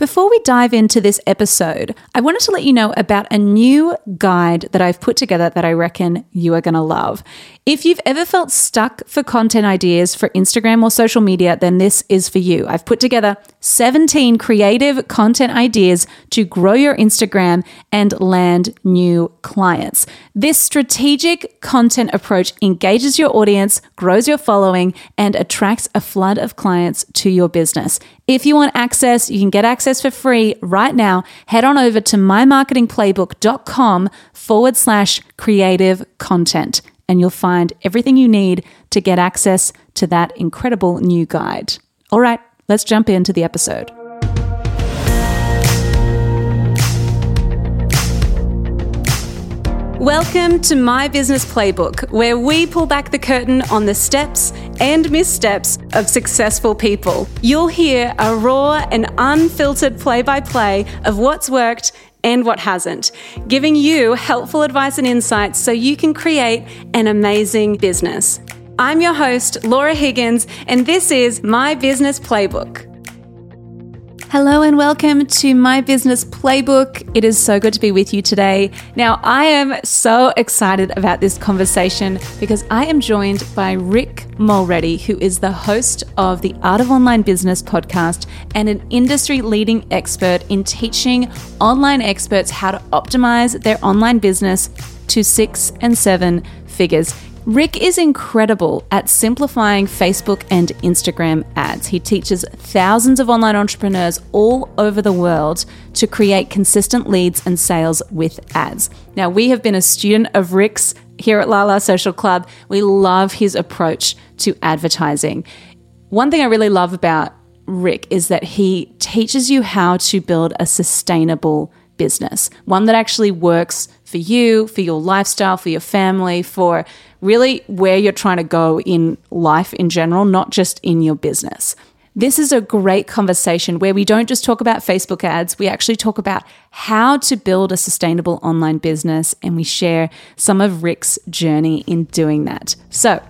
Before we dive into this episode, I wanted to let you know about a new guide that I've put together that I reckon you are going to love. If you've ever felt stuck for content ideas for Instagram or social media, then this is for you. I've put together 17 creative content ideas to grow your Instagram and land new clients. This strategic content approach engages your audience, grows your following, and attracts a flood of clients to your business. If you want access, you can get access for free right now. Head on over to mymarketingplaybook.com forward slash creative content, and you'll find everything you need to get access to that incredible new guide. All right, let's jump into the episode. Welcome to My Business Playbook, where we pull back the curtain on the steps and missteps of successful people. You'll hear a raw and unfiltered play by play of what's worked and what hasn't, giving you helpful advice and insights so you can create an amazing business. I'm your host, Laura Higgins, and this is My Business Playbook. Hello and welcome to my business playbook. It is so good to be with you today. Now, I am so excited about this conversation because I am joined by Rick Mulready, who is the host of the Art of Online Business podcast and an industry leading expert in teaching online experts how to optimize their online business to six and seven figures. Rick is incredible at simplifying Facebook and Instagram ads. He teaches thousands of online entrepreneurs all over the world to create consistent leads and sales with ads. Now, we have been a student of Rick's here at Lala Social Club. We love his approach to advertising. One thing I really love about Rick is that he teaches you how to build a sustainable business, one that actually works for you, for your lifestyle, for your family, for really where you're trying to go in life in general, not just in your business. This is a great conversation where we don't just talk about Facebook ads, we actually talk about how to build a sustainable online business and we share some of Rick's journey in doing that. So,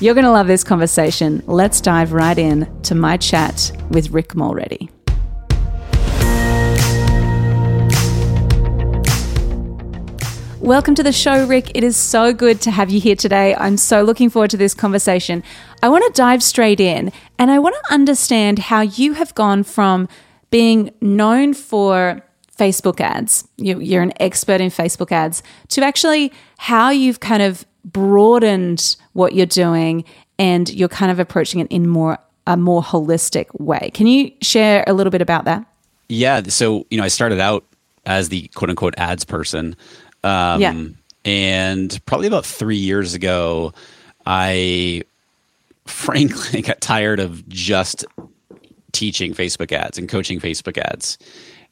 you're going to love this conversation. Let's dive right in to my chat with Rick Mulready. Welcome to the show, Rick. It is so good to have you here today. I'm so looking forward to this conversation. I want to dive straight in and I want to understand how you have gone from being known for Facebook ads, you're an expert in Facebook ads, to actually how you've kind of broadened what you're doing and you're kind of approaching it in more a more holistic way. Can you share a little bit about that? Yeah. So, you know, I started out as the quote unquote ads person. Um, yeah. And probably about three years ago, I frankly got tired of just teaching Facebook ads and coaching Facebook ads.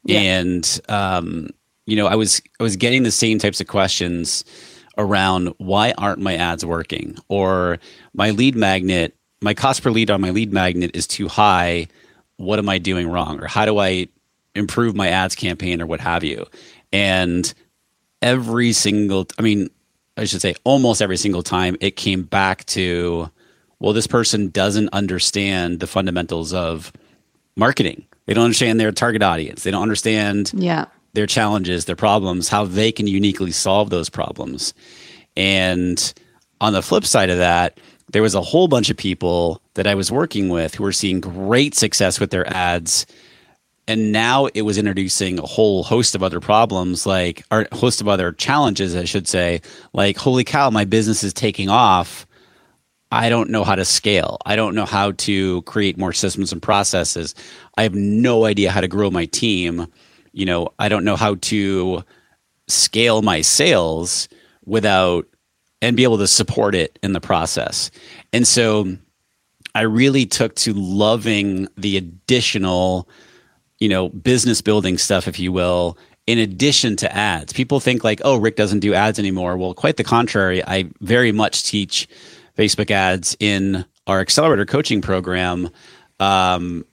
Yeah. And um, you know, I was I was getting the same types of questions around why aren't my ads working or my lead magnet, my cost per lead on my lead magnet is too high. What am I doing wrong? Or how do I improve my ads campaign or what have you? And every single I mean, I should say almost every single time it came back to well this person doesn't understand the fundamentals of marketing. They don't understand their target audience. They don't understand yeah. their challenges, their problems, how they can uniquely solve those problems. And on the flip side of that, there was a whole bunch of people that I was working with who were seeing great success with their ads and now it was introducing a whole host of other problems like a host of other challenges i should say. Like holy cow my business is taking off. I don't know how to scale. I don't know how to create more systems and processes. I have no idea how to grow my team. You know i don't know how to scale my sales without and be able to support it in the process. And so i really took to loving the additional you know, business building stuff, if you will, in addition to ads. People think like, oh, Rick doesn't do ads anymore. Well, quite the contrary. I very much teach Facebook ads in our accelerator coaching program. Um,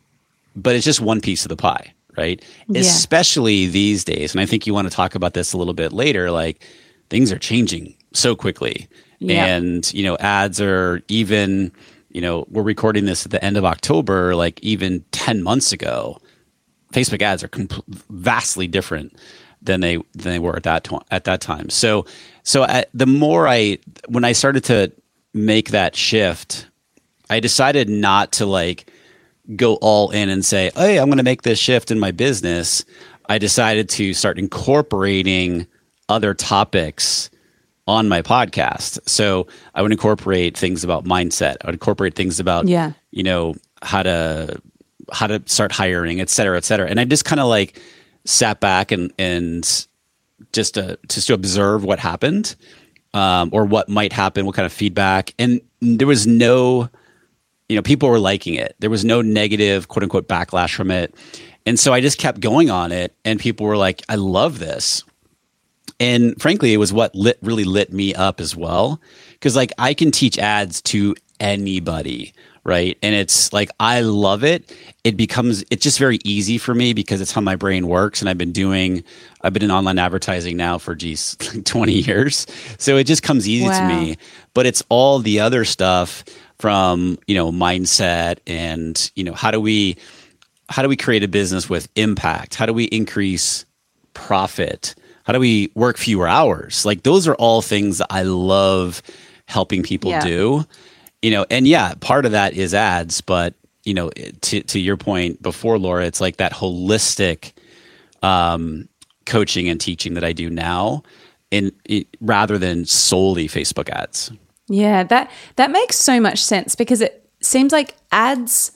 but it's just one piece of the pie, right? Yeah. Especially these days. And I think you want to talk about this a little bit later. Like things are changing so quickly. Yeah. And, you know, ads are even, you know, we're recording this at the end of October, like even 10 months ago Facebook ads are comp- vastly different than they than they were at that to- at that time. So so at, the more I when I started to make that shift, I decided not to like go all in and say, "Hey, I'm going to make this shift in my business." I decided to start incorporating other topics on my podcast. So I would incorporate things about mindset. I would incorporate things about yeah. you know how to how to start hiring, et cetera, et cetera. And I just kind of like sat back and and just to just to observe what happened um, or what might happen, what kind of feedback, and there was no, you know, people were liking it. There was no negative quote unquote backlash from it, and so I just kept going on it, and people were like, "I love this." And frankly, it was what lit really lit me up as well. Cause like I can teach ads to anybody right? And it's like I love it. It becomes it's just very easy for me because it's how my brain works and I've been doing I've been in online advertising now for geez 20 years. So it just comes easy wow. to me. But it's all the other stuff from, you know, mindset and, you know, how do we how do we create a business with impact? How do we increase profit? How do we work fewer hours? Like those are all things that I love helping people yeah. do you know, and yeah, part of that is ads, but you know, to to your point before, Laura, it's like that holistic um, coaching and teaching that I do now, in, rather than solely Facebook ads. Yeah, that that makes so much sense because it seems like ads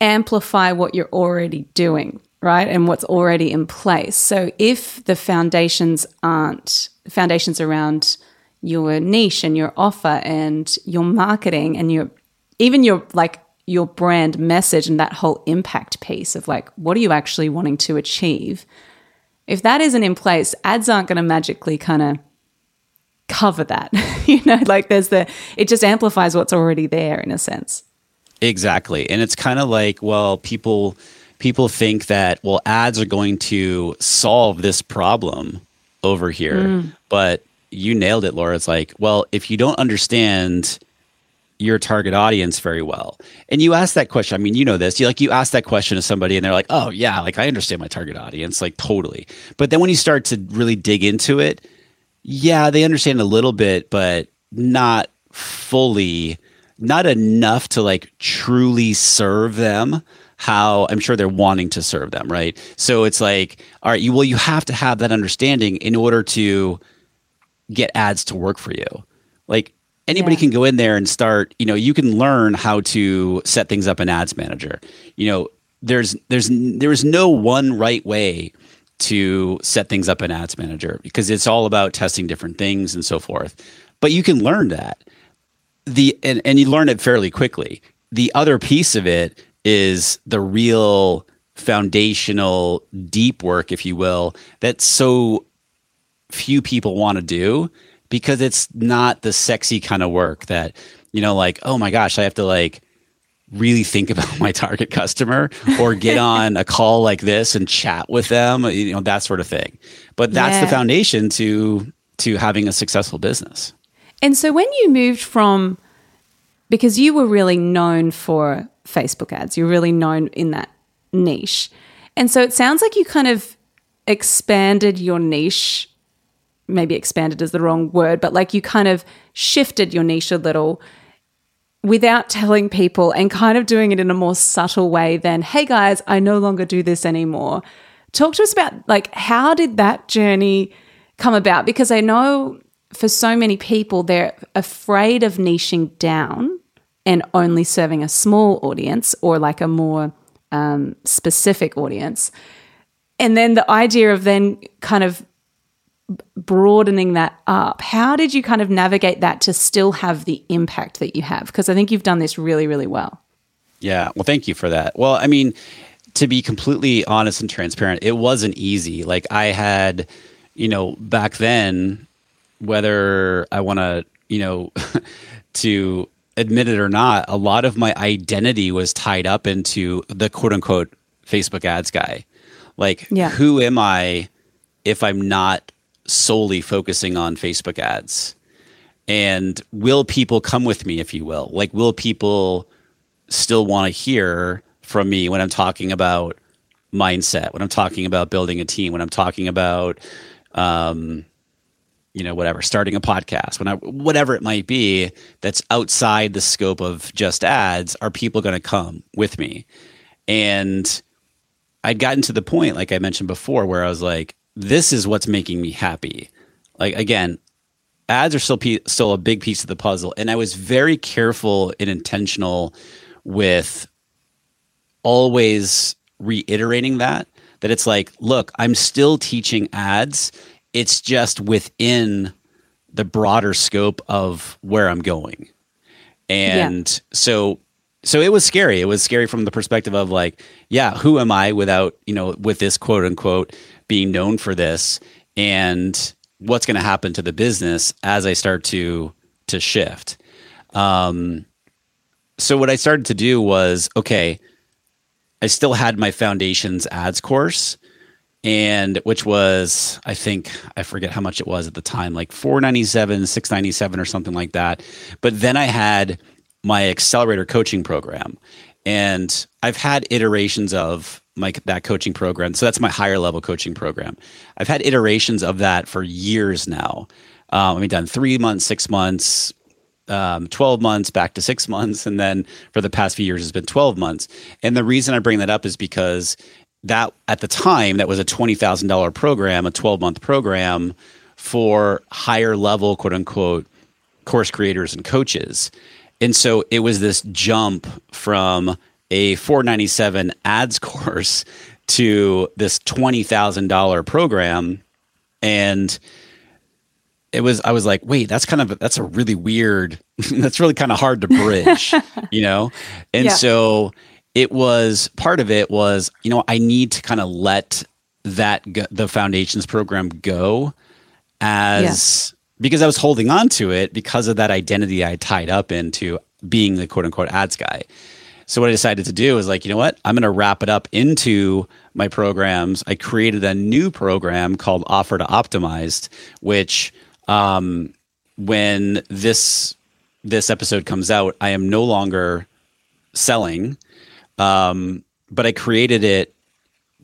amplify what you're already doing, right? And what's already in place. So if the foundations aren't foundations around your niche and your offer and your marketing and your even your like your brand message and that whole impact piece of like what are you actually wanting to achieve? If that isn't in place ads aren't going to magically kind of cover that you know? Like there's the it just amplifies what's already there in a sense. Exactly. And it's kind of like well people people think that well ads are going to solve this problem over here. Mm. but you nailed it, Laura. It's like, well, if you don't understand your target audience very well, and you ask that question, I mean, you know this. You like you ask that question to somebody, and they're like, "Oh yeah, like I understand my target audience, like totally." But then when you start to really dig into it, yeah, they understand a little bit, but not fully, not enough to like truly serve them how I'm sure they're wanting to serve them, right? So it's like, all right, you well, you have to have that understanding in order to get ads to work for you. Like anybody yeah. can go in there and start, you know, you can learn how to set things up in ads manager. You know, there's there's there's no one right way to set things up in ads manager because it's all about testing different things and so forth. But you can learn that. The and, and you learn it fairly quickly. The other piece of it is the real foundational deep work if you will that's so few people want to do because it's not the sexy kind of work that you know like oh my gosh i have to like really think about my target customer or get on a call like this and chat with them you know that sort of thing. But that's yeah. the foundation to to having a successful business. And so when you moved from because you were really known for facebook ads you're really known in that niche. And so it sounds like you kind of expanded your niche maybe expanded is the wrong word, but like you kind of shifted your niche a little without telling people and kind of doing it in a more subtle way than, hey guys, I no longer do this anymore. Talk to us about like how did that journey come about? Because I know for so many people, they're afraid of niching down and only serving a small audience or like a more um, specific audience. And then the idea of then kind of broadening that up. How did you kind of navigate that to still have the impact that you have? Because I think you've done this really, really well. Yeah. Well, thank you for that. Well, I mean, to be completely honest and transparent, it wasn't easy. Like I had, you know, back then, whether I want to, you know, to admit it or not, a lot of my identity was tied up into the quote unquote Facebook ads guy. Like, yeah. who am I if I'm not solely focusing on Facebook ads? And will people come with me, if you will? Like, will people still want to hear from me when I'm talking about mindset, when I'm talking about building a team, when I'm talking about, um, you know, whatever, starting a podcast, when I, whatever it might be that's outside the scope of just ads, are people going to come with me? And I'd gotten to the point, like I mentioned before, where I was like, this is what's making me happy. Like, again, ads are still, pe- still a big piece of the puzzle. And I was very careful and intentional with always reiterating that that it's like look i'm still teaching ads it's just within the broader scope of where i'm going and yeah. so so it was scary it was scary from the perspective of like yeah who am i without you know with this quote unquote being known for this and what's going to happen to the business as i start to to shift um so what i started to do was okay I still had my foundations ads course and which was I think I forget how much it was at the time, like 497, 697 or something like that. But then I had my accelerator coaching program. And I've had iterations of my that coaching program. So that's my higher level coaching program. I've had iterations of that for years now. Um, I've done three months, six months, um, 12 months back to six months. And then for the past few years, it's been 12 months. And the reason I bring that up is because that at the time, that was a $20,000 program, a 12 month program for higher level, quote unquote, course creators and coaches. And so it was this jump from a 497 ads course to this $20,000 program. And it was I was like, wait, that's kind of that's a really weird that's really kind of hard to bridge, you know? And yeah. so it was part of it was, you know, I need to kind of let that go, the foundations program go as yeah. because I was holding on to it because of that identity I tied up into being the quote unquote ads guy. So what I decided to do is like, you know what? I'm going to wrap it up into my programs. I created a new program called Offer to Optimized, which um, when this this episode comes out, I am no longer selling, um, but I created it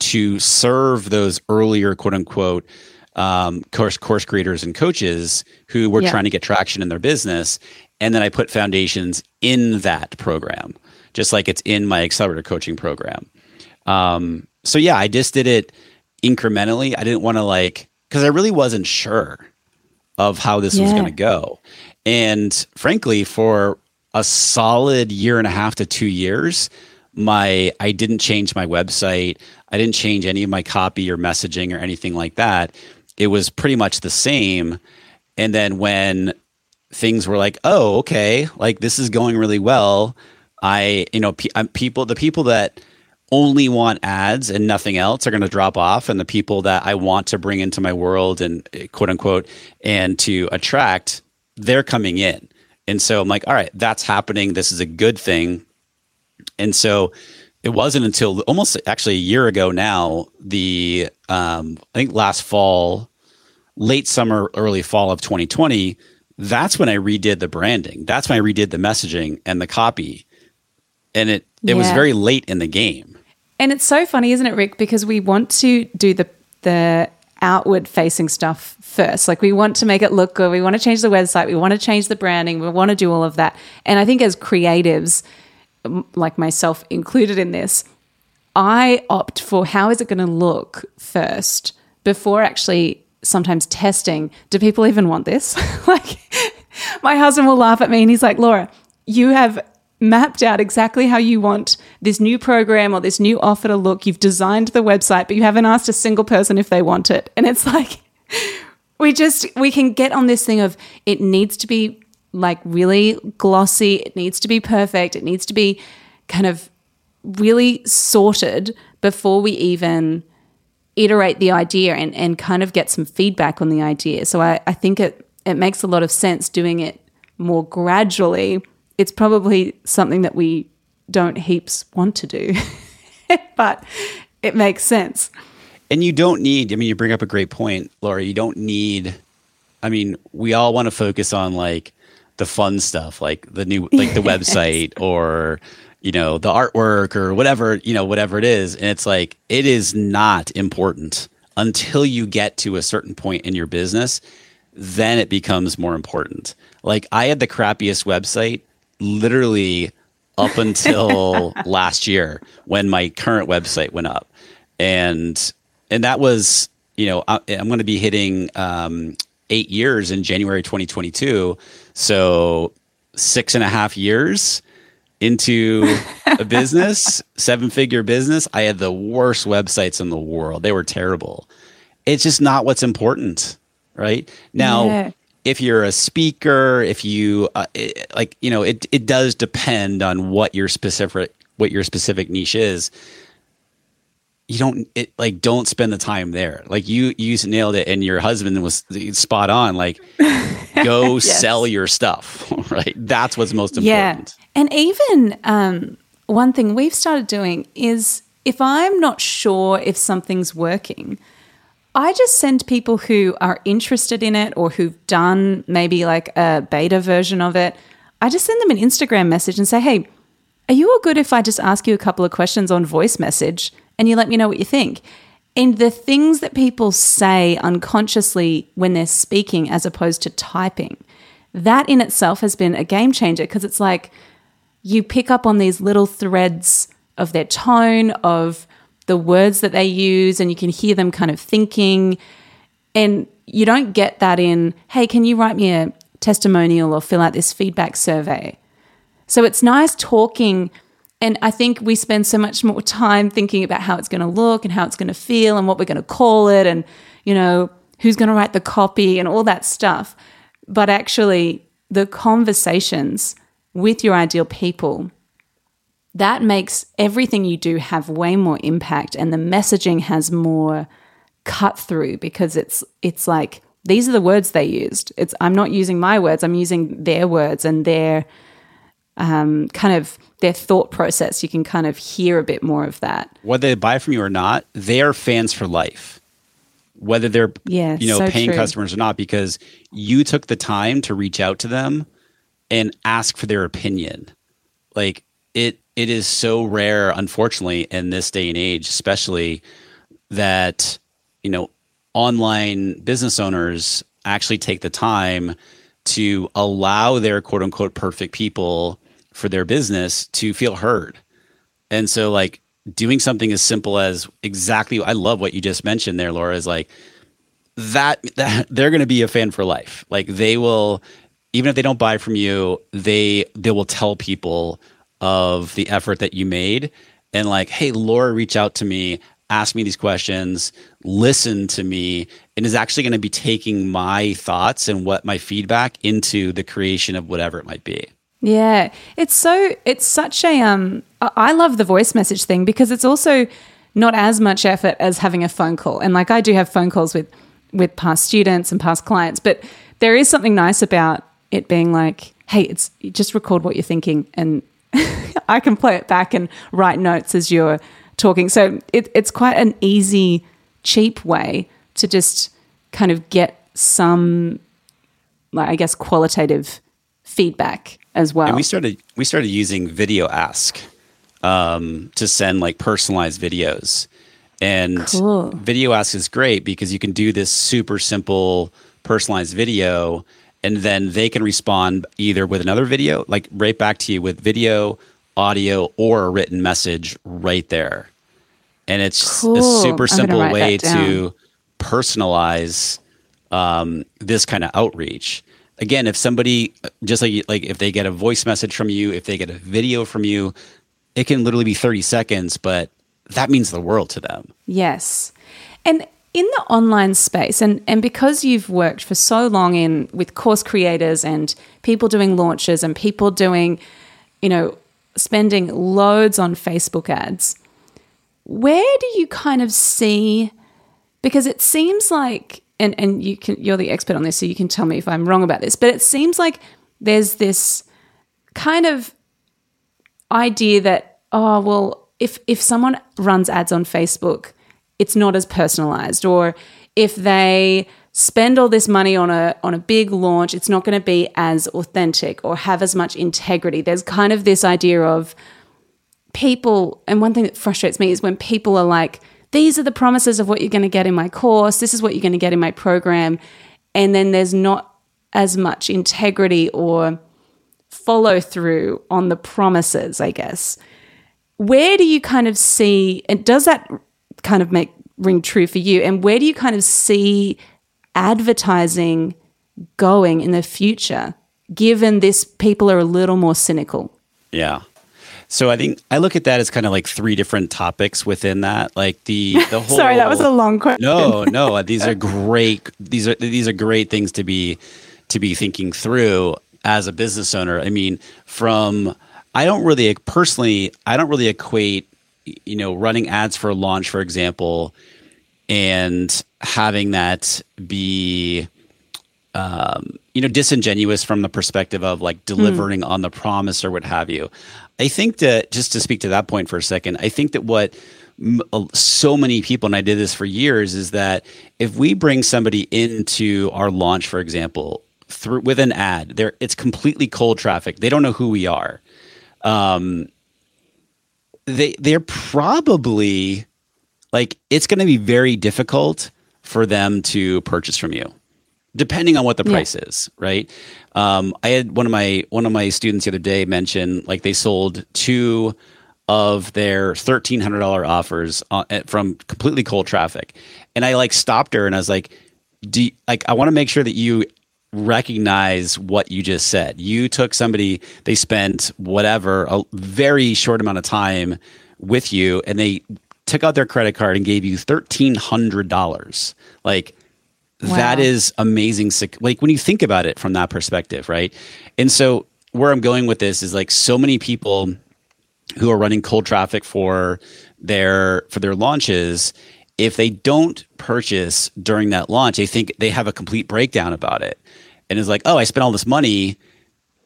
to serve those earlier quote unquote um, course course creators and coaches who were yeah. trying to get traction in their business, and then I put foundations in that program, just like it's in my accelerator coaching program. Um, so yeah, I just did it incrementally. I didn't want to like because I really wasn't sure of how this yeah. was going to go. And frankly, for a solid year and a half to two years, my I didn't change my website. I didn't change any of my copy or messaging or anything like that. It was pretty much the same. And then when things were like, oh, okay, like this is going really well, I, you know, pe- people, the people that only want ads and nothing else are going to drop off and the people that i want to bring into my world and quote unquote and to attract they're coming in. And so i'm like all right that's happening. This is a good thing. And so it wasn't until almost actually a year ago now the um, i think last fall late summer early fall of 2020 that's when i redid the branding. That's when i redid the messaging and the copy and it it yeah. was very late in the game and it's so funny, isn't it, Rick? Because we want to do the the outward facing stuff first. Like we want to make it look good. We want to change the website. We want to change the branding. We want to do all of that. And I think as creatives, like myself included in this, I opt for how is it going to look first before actually sometimes testing. Do people even want this? like my husband will laugh at me and he's like, Laura, you have mapped out exactly how you want this new program or this new offer to look. You've designed the website, but you haven't asked a single person if they want it. And it's like, we just, we can get on this thing of it needs to be like really glossy, it needs to be perfect, it needs to be kind of really sorted before we even iterate the idea and, and kind of get some feedback on the idea. So I, I think it, it makes a lot of sense doing it more gradually it's probably something that we don't heaps want to do, but it makes sense. And you don't need, I mean, you bring up a great point, Laura. You don't need, I mean, we all want to focus on like the fun stuff, like the new, like the website or you know the artwork or whatever you know whatever it is, and it's like it is not important until you get to a certain point in your business. Then it becomes more important. Like I had the crappiest website literally up until last year when my current website went up, and and that was you know I, am going to be hitting um, eight years in January 2022, so six and a half years into a business, seven figure business. I had the worst websites in the world. They were terrible. It's just not what's important, right now. Yeah if you're a speaker, if you uh, it, like, you know, it it does depend on what your specific what your specific niche is. You don't it, like don't spend the time there. Like you you nailed it, and your husband was spot on. Like go yes. sell your stuff, right? That's what's most important. Yeah, and even um, one thing we've started doing is if I'm not sure if something's working I just send people who are interested in it or who've done maybe like a beta version of it. I just send them an Instagram message and say, hey, are you all good if I just ask you a couple of questions on voice message and you let me know what you think? And the things that people say unconsciously when they're speaking as opposed to typing, that in itself has been a game changer because it's like you pick up on these little threads of their tone, of the words that they use and you can hear them kind of thinking. And you don't get that in, hey, can you write me a testimonial or fill out this feedback survey? So it's nice talking. And I think we spend so much more time thinking about how it's going to look and how it's going to feel and what we're going to call it and, you know, who's going to write the copy and all that stuff. But actually, the conversations with your ideal people that makes everything you do have way more impact and the messaging has more cut through because it's it's like these are the words they used. It's i'm not using my words i'm using their words and their um, kind of their thought process. You can kind of hear a bit more of that. Whether they buy from you or not they are fans for life. Whether they're yeah, you know so paying true. customers or not because you took the time to reach out to them and ask for their opinion. Like it it is so rare, unfortunately, in this day and age, especially that you know online business owners actually take the time to allow their quote unquote perfect people for their business to feel heard. And so like doing something as simple as exactly I love what you just mentioned there Laura is like that, that they're going to be a fan for life. Like they will even if they don't buy from you, they they will tell people of the effort that you made and like, hey, Laura, reach out to me, ask me these questions, listen to me, and is actually going to be taking my thoughts and what my feedback into the creation of whatever it might be. Yeah, it's so it's such a um. I love the voice message thing because it's also not as much effort as having a phone call. And like I do have phone calls with with past students and past clients, but there is something nice about it being like, hey, it's just record what you're thinking and I can play it back and write notes as you're talking. So it, it's quite an easy, cheap way to just kind of get some, like, I guess, qualitative feedback as well. And we started we started using Video Ask um, to send like personalized videos. And cool. Video Ask is great because you can do this super simple personalized video and then they can respond either with another video, like right back to you with video, audio, or a written message right there. And it's cool. a super simple way to personalize um, this kind of outreach. Again, if somebody just like like if they get a voice message from you, if they get a video from you, it can literally be 30 seconds, but that means the world to them. Yes. And in the online space and, and because you've worked for so long in with course creators and people doing launches and people doing you know spending loads on facebook ads where do you kind of see because it seems like and, and you can you're the expert on this so you can tell me if i'm wrong about this but it seems like there's this kind of idea that oh well if if someone runs ads on facebook it's not as personalized. Or if they spend all this money on a on a big launch it's not going to be as authentic or have as much integrity. There's kind of this idea of people and one thing that frustrates me is when people are like these are the promises of what you're going to get in my course. This is what you're going to get in my program. And then there's not as much integrity or follow through on the promises i guess. Where do you kind of see and does that kind of make ring true for you and where do you kind of see advertising going in the future, given this people are a little more cynical? Yeah. So I think I look at that as kind of like three different topics within that. Like the the whole Sorry, that was a long question. No, no, these are great these are these are great things to be to be thinking through as a business owner. I mean, from I don't really personally I don't really equate you know running ads for launch for example and having that be um, you know disingenuous from the perspective of like delivering mm. on the promise or what have you. I think that just to speak to that point for a second i think that what m- so many people and i did this for years is that if we bring somebody into our launch for example through with an ad there it's completely cold traffic. They don't know who we are. Um, they they're probably like it's going to be very difficult for them to purchase from you depending on what the price yeah. is right um, i had one of my one of my students the other day mention like they sold two of their $1300 offers uh, from completely cold traffic and i like stopped her and i was like do you, like i want to make sure that you recognize what you just said you took somebody they spent whatever a very short amount of time with you and they took out their credit card and gave you $1,300. Like, wow. that is amazing. Like, when you think about it from that perspective, right? And so, where I'm going with this is like so many people who are running cold traffic for their for their launches if they don't purchase during that launch they think they have a complete breakdown about it and it's like oh i spent all this money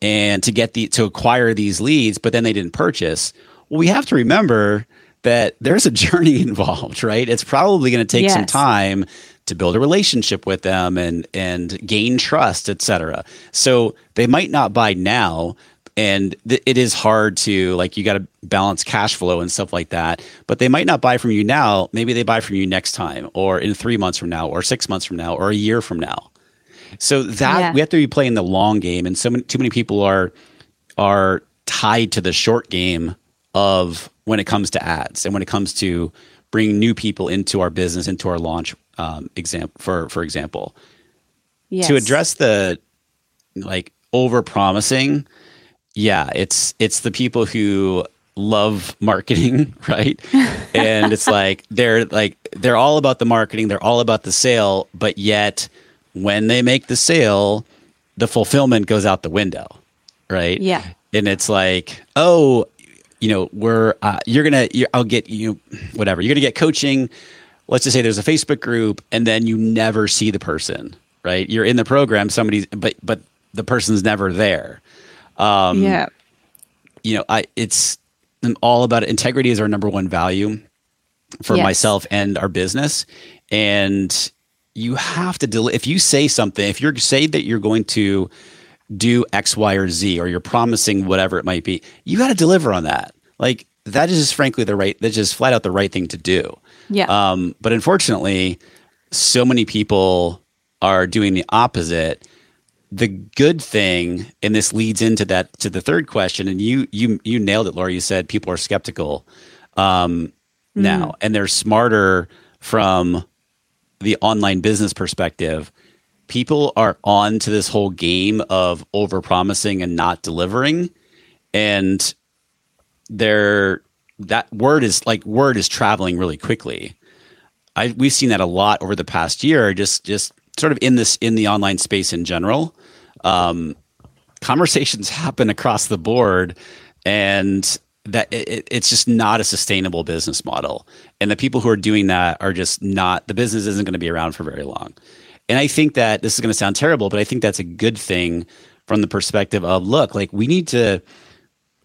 and to get the to acquire these leads but then they didn't purchase well we have to remember that there's a journey involved, right? It's probably going to take yes. some time to build a relationship with them and and gain trust, etc. So they might not buy now, and th- it is hard to like you got to balance cash flow and stuff like that. But they might not buy from you now. Maybe they buy from you next time, or in three months from now, or six months from now, or a year from now. So that yeah. we have to be playing the long game, and so many, too many people are are tied to the short game of when it comes to ads and when it comes to bringing new people into our business, into our launch um, example for for example. Yes. To address the like over promising, yeah, it's it's the people who love marketing, right? and it's like they're like they're all about the marketing, they're all about the sale, but yet when they make the sale, the fulfillment goes out the window, right? Yeah. And it's like, oh, you know, we're uh, you're gonna you're, I'll get you whatever you're gonna get coaching. Let's just say there's a Facebook group, and then you never see the person, right? You're in the program, somebody's but but the person's never there. Um, yeah, you know, I it's I'm all about it. integrity is our number one value for yes. myself and our business, and you have to deliver. if you say something if you're say that you're going to do X, Y, or Z, or you're promising whatever it might be, you got to deliver on that. Like that is just frankly the right, that's just flat out the right thing to do. Yeah. Um, but unfortunately, so many people are doing the opposite. The good thing, and this leads into that to the third question, and you you you nailed it, Laura. You said people are skeptical um, mm. now, and they're smarter from the online business perspective people are on to this whole game of over promising and not delivering. And they're that word is like word is traveling really quickly. I, we've seen that a lot over the past year just just sort of in this in the online space in general. Um, conversations happen across the board and that it, it's just not a sustainable business model and the people who are doing that are just not the business isn't going to be around for very long and I think that this is going to sound terrible, but I think that's a good thing from the perspective of look, like we need to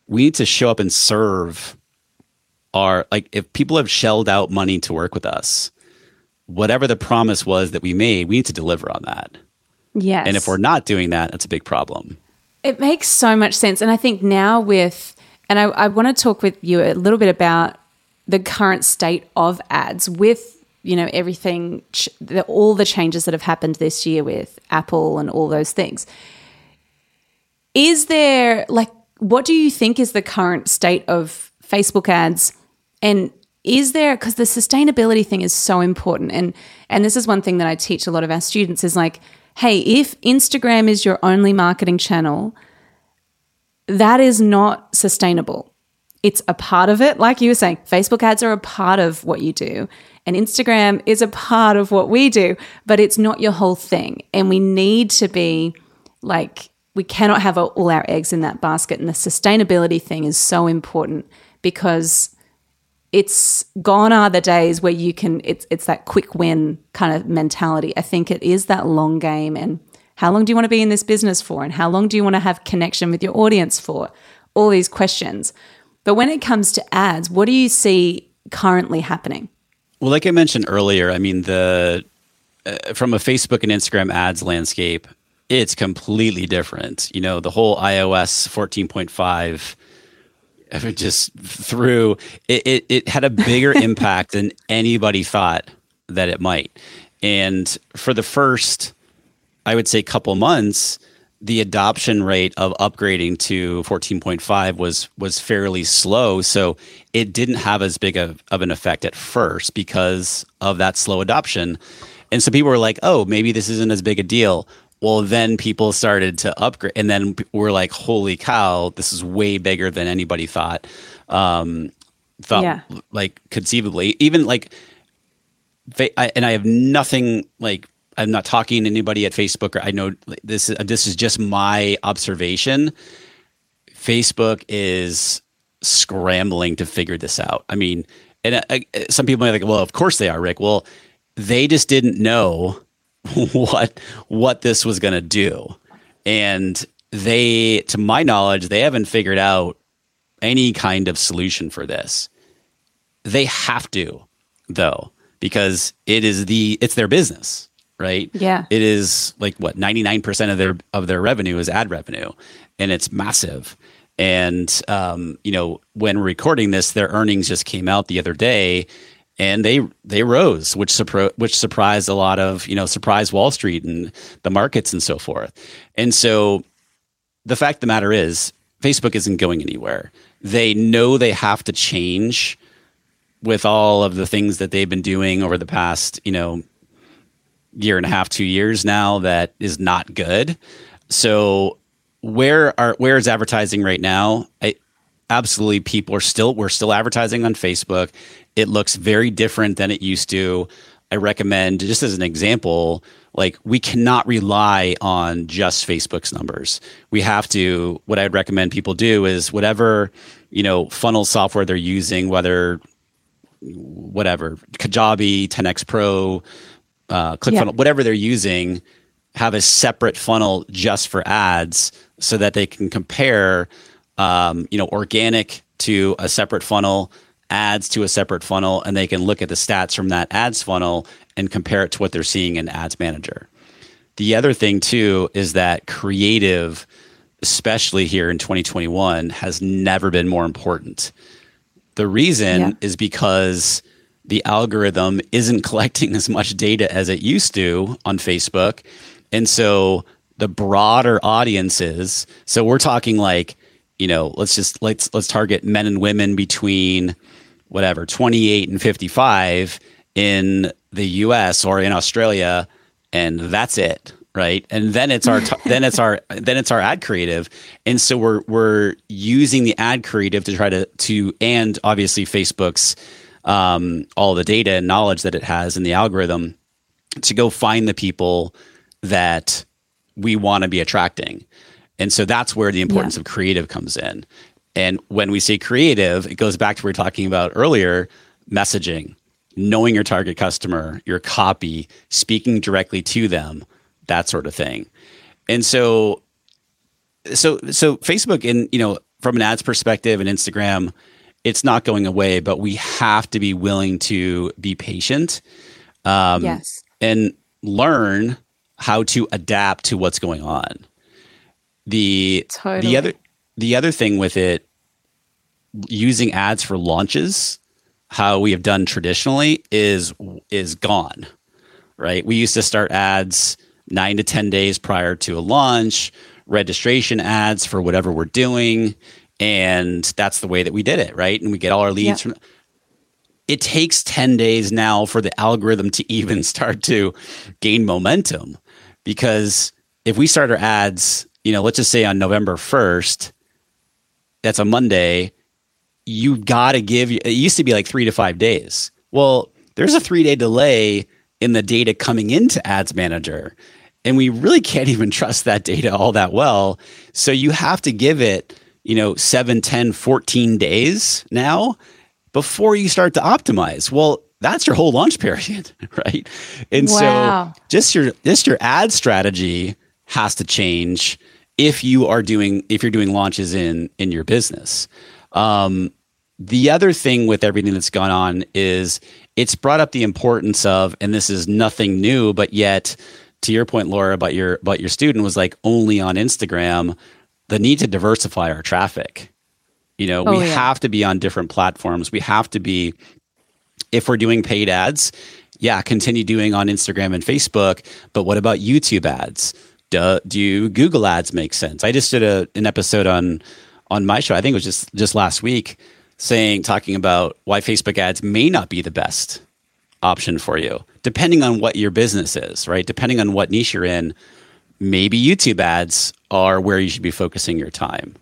we need to show up and serve our like if people have shelled out money to work with us, whatever the promise was that we made, we need to deliver on that. Yes. And if we're not doing that, that's a big problem. It makes so much sense. And I think now with, and I, I want to talk with you a little bit about the current state of ads with, you know, everything, ch- the, all the changes that have happened this year with Apple and all those things. Is there, like, what do you think is the current state of Facebook ads? And is there, because the sustainability thing is so important. And, and this is one thing that I teach a lot of our students is like, hey, if Instagram is your only marketing channel, that is not sustainable. It's a part of it. Like you were saying, Facebook ads are a part of what you do, and Instagram is a part of what we do, but it's not your whole thing. And we need to be like, we cannot have all our eggs in that basket. And the sustainability thing is so important because it's gone are the days where you can it's it's that quick win kind of mentality. I think it is that long game and how long do you want to be in this business for and how long do you want to have connection with your audience for? All these questions. But when it comes to ads, what do you see currently happening? Well, like I mentioned earlier, I mean the uh, from a Facebook and Instagram ads landscape, it's completely different. You know, the whole iOS 14.5 just through it, it, it had a bigger impact than anybody thought that it might. And for the first, I would say, a couple months, the adoption rate of upgrading to 14.5 was was fairly slow. So it didn't have as big of, of an effect at first because of that slow adoption. And so people were like, oh, maybe this isn't as big a deal. Well, then people started to upgrade, and then we're like, "Holy cow! This is way bigger than anybody thought." Um, thought Yeah. like conceivably, even like, I, and I have nothing like I'm not talking to anybody at Facebook, or I know this is this is just my observation. Facebook is scrambling to figure this out. I mean, and uh, some people might think, well, of course they are, Rick. Well, they just didn't know what what this was going to do, and they, to my knowledge, they haven't figured out any kind of solution for this. They have to, though, because it is the it's their business, right? Yeah. It is like what ninety nine percent of their of their revenue is ad revenue, and it's massive. And um, you know, when recording this, their earnings just came out the other day, and they they rose, which surpri- which surprised a lot of you know surprised Wall Street and the markets and so forth. And so, the fact of the matter is, Facebook isn't going anywhere. They know they have to change with all of the things that they've been doing over the past you know year and a half, two years now that is not good. So where are where is advertising right now? I, absolutely, people are still we're still advertising on Facebook. It looks very different than it used to. I recommend just as an example, like we cannot rely on just Facebook's numbers. We have to. What I'd recommend people do is whatever you know funnel software they're using, whether whatever Kajabi, 10x Pro, uh, ClickFunnels, Yeah. whatever they're using, have a separate funnel just for ads, so that they can compare, um, you know, organic to a separate funnel, ads to a separate funnel, and they can look at the stats from that ads funnel and compare it to what they're seeing in Ads Manager. The other thing too is that creative, especially here in 2021, has never been more important. The reason Yeah. is because the algorithm isn't collecting as much data as it used to on Facebook. And so the broader audiences, so we're talking like, you know, let's just let's let's target men and women between whatever, 28 and 55 in the US or in Australia and that's it, right? And then it's our then it's our then it's our ad creative. And so we're we're using the ad creative to try to to and obviously Facebook's um, all the data and knowledge that it has in the algorithm to go find the people that we want to be attracting. And so that's where the importance Yeah. of creative comes in. And when we say creative, it goes back to what we were talking about earlier messaging, knowing your target customer, your copy, speaking directly to them, that sort of thing. And so so so Facebook and you know from an ads perspective and Instagram, it's not going away, but we have to be willing to be patient. Um, yes. And learn how to adapt to what's going on. The Totally. the other the other thing with it using ads for launches how we have done traditionally is is gone right we used to start ads 9 to 10 days prior to a launch registration ads for whatever we're doing and that's the way that we did it right? And we get all our leads Yeah. from it takes 10 days now for the algorithm to even start to gain momentum. Because if we start our ads you know let's just say on november 1st that's a monday you got to give it used to be like three to five days. Well there's a three day delay in the data coming into ads manager. And we really can't even trust that data all that well. So you have to give it you know 7 10 14 days now before you start to optimize. Well that's your whole launch period right? And Wow. so just your just your ad strategy has to change if you are doing if you're doing launches in in your business. Um, the other thing with everything that's gone on is it's brought up the importance of and this is nothing new but yet to your point laura about your about your student was like only on instagram the need to diversify our traffic you know Oh, we yeah. have to be on different platforms we have to be if we're doing paid ads, yeah, continue doing on Instagram and Facebook. But what about YouTube ads? Do, do Google ads make sense? I just did a, an episode on on my show. I think it was just just last week, saying talking about why Facebook ads may not be the best option for you, depending on what your business is, right? Depending on what niche you're in, maybe YouTube ads are where you should be focusing your time.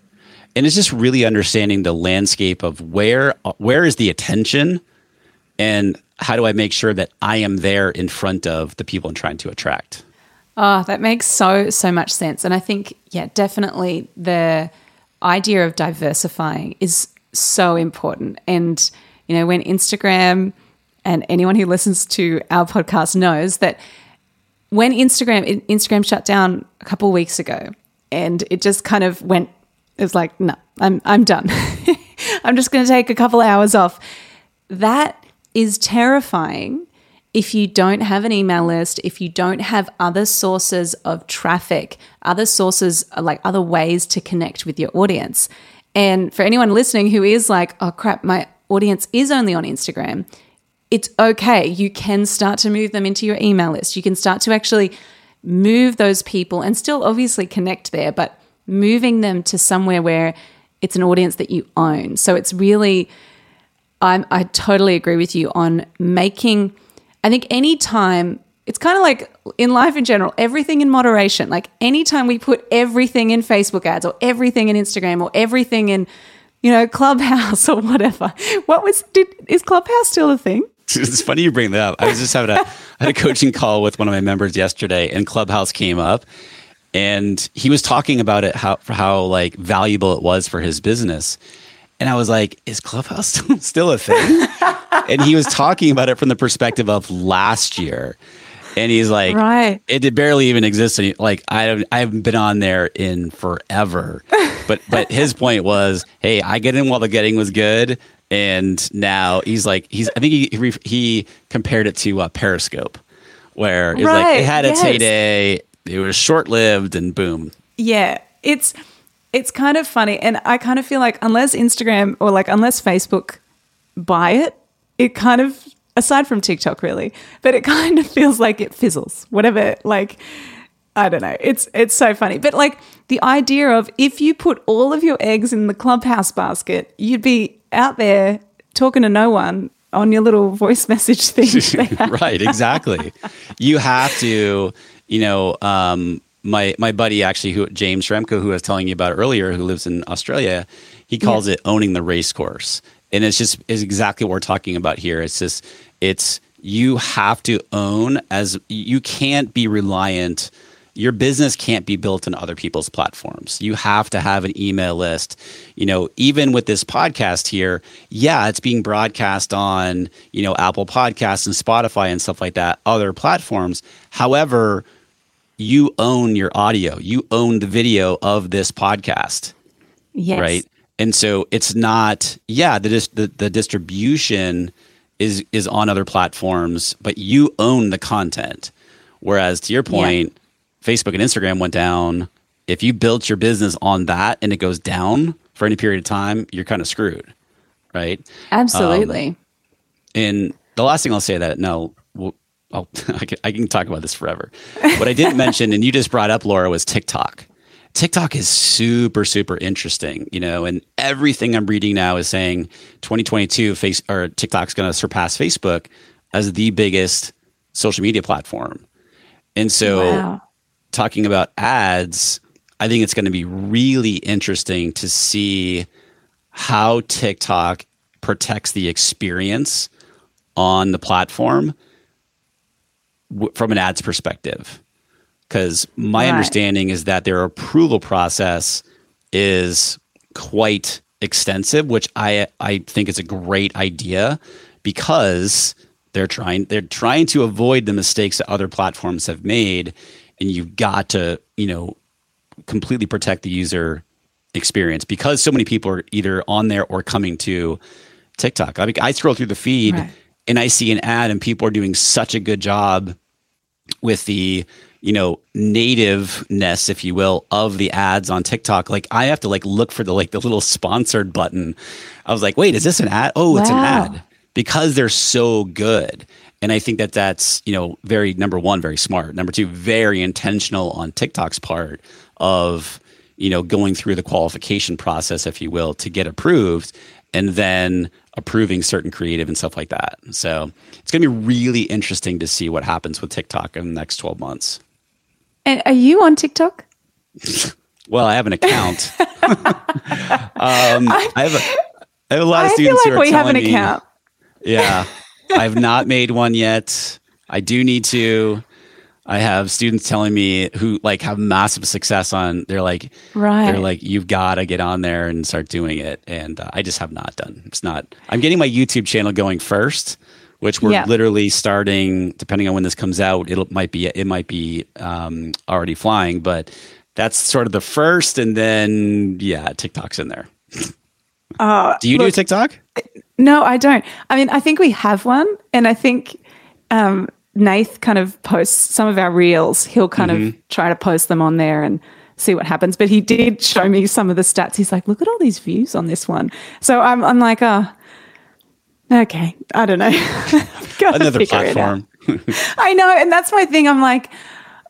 And it's just really understanding the landscape of where where is the attention and how do I make sure that I am there in front of the people I'm trying to attract? Oh, that makes so so much sense. And I think, yeah, definitely the idea of diversifying is so important. And you know, when Instagram and anyone who listens to our podcast knows that when Instagram Instagram shut down a couple weeks ago, and it just kind of went. It was like, no, I'm I'm done. I'm just going to take a couple hours off. That is terrifying if you don't have an email list, if you don't have other sources of traffic, other sources like other ways to connect with your audience. And for anyone listening who is like, oh crap, my audience is only on Instagram, it's okay. You can start to move them into your email list. You can start to actually move those people and still obviously connect there, but moving them to somewhere where it's an audience that you own. So it's really, I'm, I totally agree with you on making, I think anytime, it's kind of like in life in general, everything in moderation. Like anytime we put everything in Facebook ads or everything in Instagram or everything in, you know, Clubhouse or whatever. What was, did, is Clubhouse still a thing? It's funny you bring that up. I was just having a I had a coaching call with one of my members yesterday, and Clubhouse came up, and he was talking about it how how like valuable it was for his business, and I was like, "Is Clubhouse still, still a thing?" and he was talking about it from the perspective of last year, and he's like, Right. it did barely even exist. Any, like I haven't, I haven't been on there in forever. But but his point was, hey, I get in while the getting was good, and now he's like he's. I think he he, compared it to uh, Periscope, where it's like Right, it had its yes. heyday. It was short lived, and boom. Yeah, it's it's kind of funny, and I kind of feel like unless Instagram or like unless Facebook buy it, it kind of aside from TikTok really, but it kind of feels like it fizzles. Whatever, like I don't know. It's it's so funny, but like the idea of if you put all of your eggs in the clubhouse basket, you'd be out there talking to no one on your little voice message thing. right, exactly. you have to, you know, um, my my buddy actually, who James Schramko, who I was telling you about earlier, who lives in Australia, he calls it owning the race course, and it's just is exactly what we're talking about here. It's just it's you have to own as you can't be reliant. Your business can't be built on other people's platforms. You have to have an email list. You know, even with this podcast here, yeah, it's being broadcast on, you know, Apple Podcasts and Spotify and stuff like that, other platforms. However, you own your audio. You own the video of this podcast yes. right? And so it's not, yeah, the, dis- the the distribution is is on other platforms, but you own the content. Whereas to your point, yeah. Facebook and Instagram went down. If you built your business on that and it goes down for any period of time, you're kind of screwed, right? Absolutely. Um, and the last thing I'll say that no, well, oh, I can, I can talk about this forever. What I didn't mention, and you just brought up, Laura, was TikTok. TikTok is super, super interesting, you know, and everything I'm reading now is saying 2022 face or TikTok's going to surpass Facebook as the biggest social media platform. And so wow. Talking about ads, I think it's going to be really interesting to see how TikTok protects the experience on the platform w- from an ads perspective because my right. understanding is that their approval process is quite extensive, which I I think is a great idea because they're trying they're trying to avoid the mistakes that other platforms have made, and you've got to you know completely protect the user experience because so many people are either on there or coming to TikTok. I mean, I scroll through the feed right. and I see an ad, and people are doing such a good job with the you know nativeness if you will of the ads on tiktok like i have to like look for the like the little sponsored button i was like wait is this an ad oh it's wow. an ad because they're so good and i think that that's you know very number one very smart number two very intentional on tiktok's part of you know going through the qualification process if you will to get approved and then approving certain creative and stuff like that so it's going to be really interesting to see what happens with tiktok in the next 12 months and are you on TikTok? well, I have an account. um, I, have a, I have a lot of I students feel like who are we have an me, account. Yeah, I've not made one yet. I do need to. I have students telling me who like have massive success on. They're like, right. They're like, you've got to get on there and start doing it. And uh, I just have not done. It's not. I'm getting my YouTube channel going first, which we're yeah. literally starting. Depending on when this comes out, it might be it might be um, already flying, but that's sort of the first, and then yeah, TikTok's in there. Uh, do you look, do TikTok? No, I don't. I mean, I think we have one, and I think um, Nath kind of posts some of our reels. He'll kind mm-hmm. of try to post them on there and see what happens. But he did show me some of the stats. He's like, "Look at all these views on this one." So I'm, I'm like, "Oh, Okay, I don't know. Another platform. I know, and that's my thing. I'm like,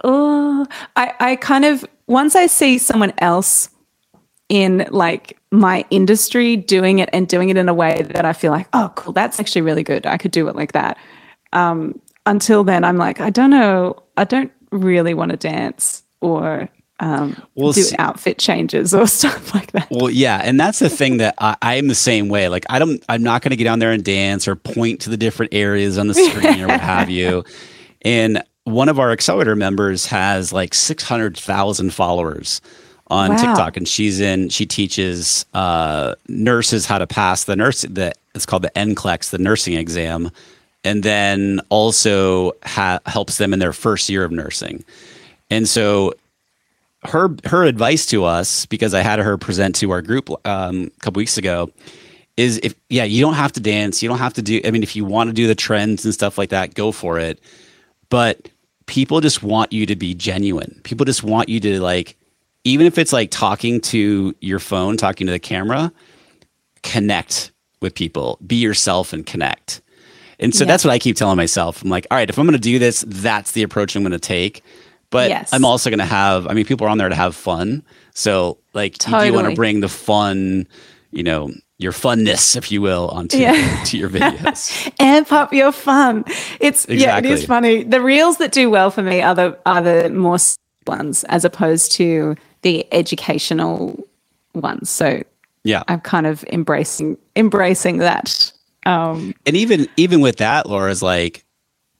oh, I, I kind of once I see someone else in like my industry doing it and doing it in a way that I feel like, oh, cool, that's actually really good. I could do it like that. Um, until then, I'm like, I don't know. I don't really want to dance or um, we'll do outfit changes or stuff like that. Well, yeah, and that's the thing that I, am the same way. Like, I don't, I'm not going to get down there and dance or point to the different areas on the screen or what have you. And one of our accelerator members has like 600,000 followers on wow. TikTok, and she's in. She teaches uh, nurses how to pass the nurse. The it's called the NCLEX, the nursing exam, and then also ha- helps them in their first year of nursing. And so her her advice to us because I had her present to our group um, a couple weeks ago is if yeah you don't have to dance you don't have to do I mean if you want to do the trends and stuff like that go for it but people just want you to be genuine people just want you to like even if it's like talking to your phone talking to the camera connect with people be yourself and connect and so yeah. that's what I keep telling myself I'm like all right if I'm going to do this that's the approach I'm going to take but yes. I'm also going to have, I mean, people are on there to have fun. So, like, totally. you want to bring the fun, you know, your funness, if you will, onto yeah. to your videos. Amp up your fun. It's exactly. yeah, it is funny. The reels that do well for me are the are the more ones as opposed to the educational ones. So yeah, I'm kind of embracing embracing that. Um, and even even with that, Laura's like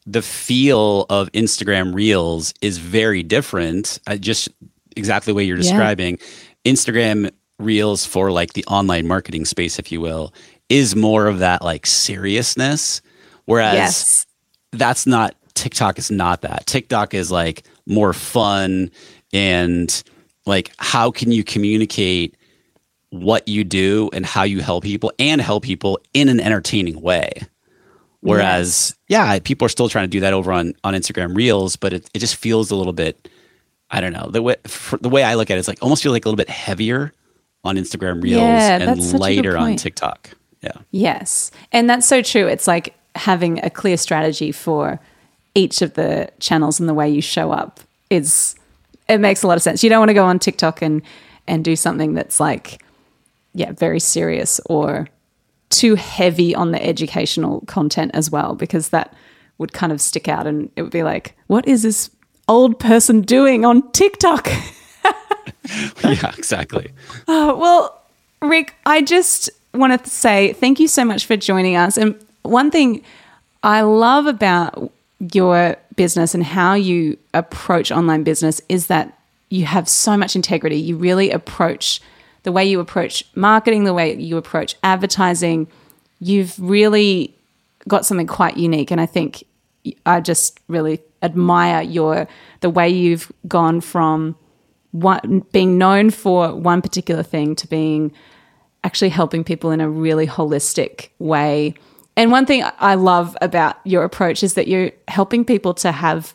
the feel of Instagram Reels is very different. I just exactly the way you're describing. Yeah. Instagram Reels for like the online marketing space, if you will, is more of that like seriousness. Whereas yes. that's not TikTok is not that. TikTok is like more fun and like how can you communicate what you do and how you help people and help people in an entertaining way Whereas, yeah. yeah, people are still trying to do that over on, on Instagram Reels, but it, it just feels a little bit, I don't know, the way, the way I look at it, it's like almost feel like a little bit heavier on Instagram Reels yeah, and lighter on TikTok. Yeah. Yes. And that's so true. It's like having a clear strategy for each of the channels and the way you show up is it makes a lot of sense. You don't want to go on TikTok and and do something that's like yeah, very serious or too heavy on the educational content as well, because that would kind of stick out and it would be like, what is this old person doing on TikTok? yeah, exactly. Uh, well, Rick, I just want to say thank you so much for joining us. And one thing I love about your business and how you approach online business is that you have so much integrity. You really approach the way you approach marketing, the way you approach advertising, you've really got something quite unique. And I think I just really admire your the way you've gone from being known for one particular thing to being actually helping people in a really holistic way. And one thing I love about your approach is that you're helping people to have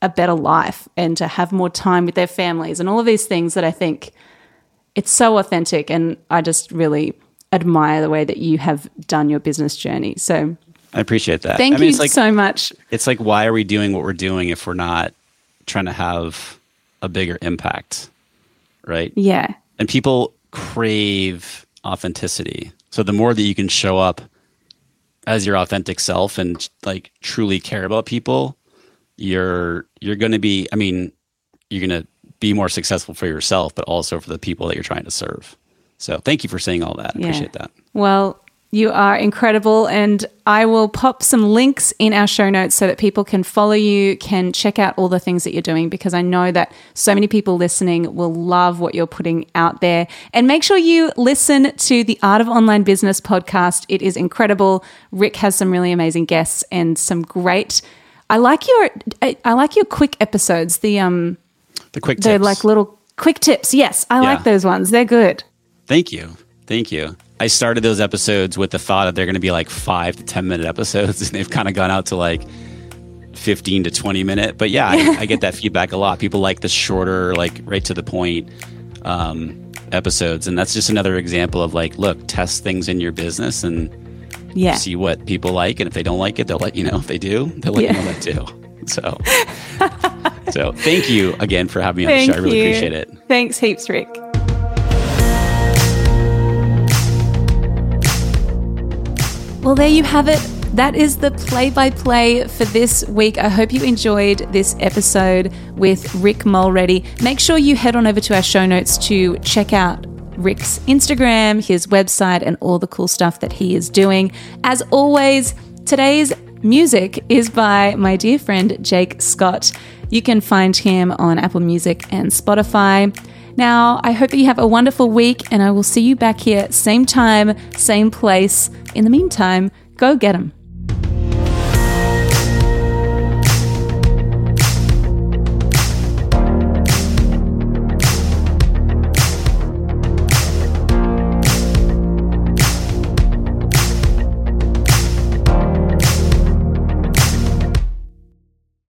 a better life and to have more time with their families and all of these things that I think it's so authentic and I just really admire the way that you have done your business journey. So I appreciate that. Thank I mean, you like, so much. It's like why are we doing what we're doing if we're not trying to have a bigger impact? Right? Yeah. And people crave authenticity. So the more that you can show up as your authentic self and like truly care about people, you're you're going to be I mean, you're going to be more successful for yourself, but also for the people that you're trying to serve. So thank you for saying all that. I yeah. appreciate that. Well, you are incredible. And I will pop some links in our show notes so that people can follow you, can check out all the things that you're doing, because I know that so many people listening will love what you're putting out there. And make sure you listen to the Art of Online Business podcast. It is incredible. Rick has some really amazing guests and some great. I like your I like your quick episodes. The um the quick They're like little quick tips. Yes, I yeah. like those ones. They're good. Thank you. Thank you. I started those episodes with the thought that they're going to be like five to 10 minute episodes, and they've kind of gone out to like 15 to 20 minute. But yeah, I, I, get that feedback a lot. People like the shorter, like right to the point um, episodes. And that's just another example of like, look, test things in your business and yeah. see what people like. And if they don't like it, they'll let you know. If they do, they'll let yeah. you know that too. So, so thank you again for having me on thank the show. I really you. appreciate it. Thanks heaps, Rick. Well, there you have it. That is the play by play for this week. I hope you enjoyed this episode with Rick Mulready. Make sure you head on over to our show notes to check out Rick's Instagram, his website, and all the cool stuff that he is doing. As always, today's music is by my dear friend Jake Scott. You can find him on Apple Music and Spotify. Now, I hope that you have a wonderful week, and I will see you back here, same time, same place. In the meantime, go get them.